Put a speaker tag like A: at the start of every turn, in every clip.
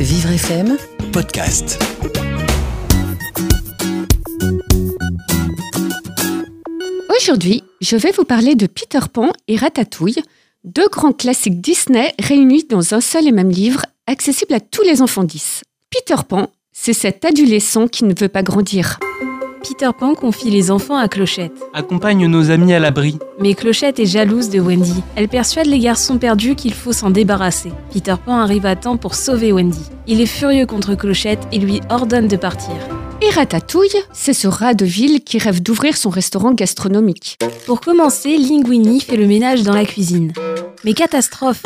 A: Vivre FM
B: podcast.
C: Aujourd'hui, je vais vous parler de Peter Pan et Ratatouille, deux grands classiques Disney réunis dans un seul et même livre, accessible à tous les enfants 10. Peter Pan, c'est cet adolescent qui ne veut pas grandir.
D: Peter Pan confie les enfants à Clochette.
E: Accompagne nos amis à l'abri.
D: Mais Clochette est jalouse de Wendy. Elle persuade les garçons perdus qu'il faut s'en débarrasser. Peter Pan arrive à temps pour sauver Wendy. Il est furieux contre Clochette et lui ordonne de partir.
C: Et Ratatouille, c'est ce rat de ville qui rêve d'ouvrir son restaurant gastronomique.
D: Pour commencer, Linguini fait le ménage dans la cuisine. Mais catastrophe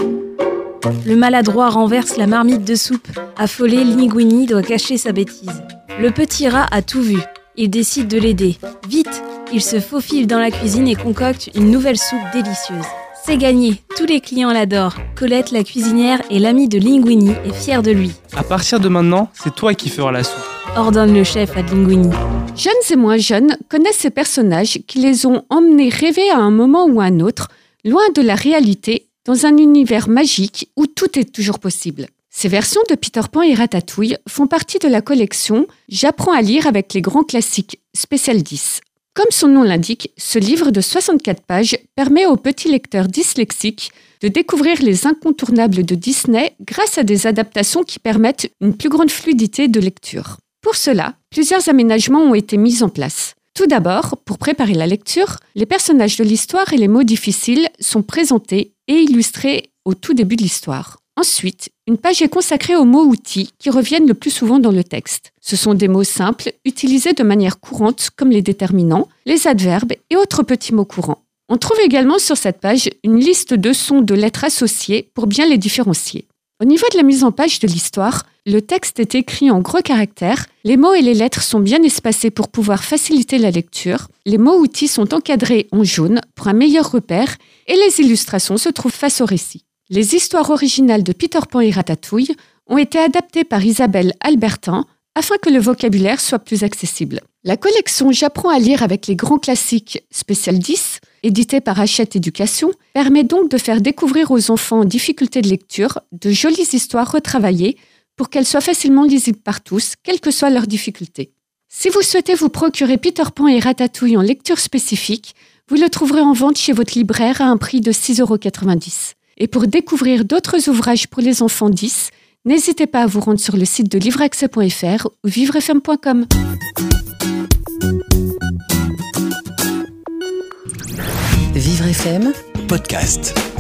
D: Le maladroit renverse la marmite de soupe. Affolé, Linguini doit cacher sa bêtise. Le petit rat a tout vu. Il décide de l'aider. Vite Il se faufile dans la cuisine et concocte une nouvelle soupe délicieuse. C'est gagné, tous les clients l'adorent. Colette, la cuisinière et l'amie de Linguini, est fière de lui.
E: À partir de maintenant, c'est toi qui feras la soupe.
D: Ordonne le chef à Linguini.
C: Jeunes et moins jeunes connaissent ces personnages qui les ont emmenés rêver à un moment ou à un autre, loin de la réalité, dans un univers magique où tout est toujours possible. Ces versions de Peter Pan et Ratatouille font partie de la collection J'apprends à lire avec les grands classiques Spécial 10. Comme son nom l'indique, ce livre de 64 pages permet aux petits lecteurs dyslexiques de découvrir les incontournables de Disney grâce à des adaptations qui permettent une plus grande fluidité de lecture. Pour cela, plusieurs aménagements ont été mis en place. Tout d'abord, pour préparer la lecture, les personnages de l'histoire et les mots difficiles sont présentés et illustrés au tout début de l'histoire. Ensuite, une page est consacrée aux mots outils qui reviennent le plus souvent dans le texte. Ce sont des mots simples utilisés de manière courante comme les déterminants, les adverbes et autres petits mots courants. On trouve également sur cette page une liste de sons de lettres associées pour bien les différencier. Au niveau de la mise en page de l'histoire, le texte est écrit en gros caractères, les mots et les lettres sont bien espacés pour pouvoir faciliter la lecture, les mots outils sont encadrés en jaune pour un meilleur repère et les illustrations se trouvent face au récit. Les histoires originales de Peter Pan et Ratatouille ont été adaptées par Isabelle Albertin afin que le vocabulaire soit plus accessible. La collection J'apprends à lire avec les grands classiques Spécial 10, éditée par Hachette Éducation, permet donc de faire découvrir aux enfants en difficulté de lecture de jolies histoires retravaillées pour qu'elles soient facilement lisibles par tous, quelle que soit leur difficulté. Si vous souhaitez vous procurer Peter Pan et Ratatouille en lecture spécifique, vous le trouverez en vente chez votre libraire à un prix de 6,90 euros. Et pour découvrir d'autres ouvrages pour les enfants 10, n'hésitez pas à vous rendre sur le site de livreaccès.fr ou vivrefm.com.
A: Vivre FM
B: Podcast.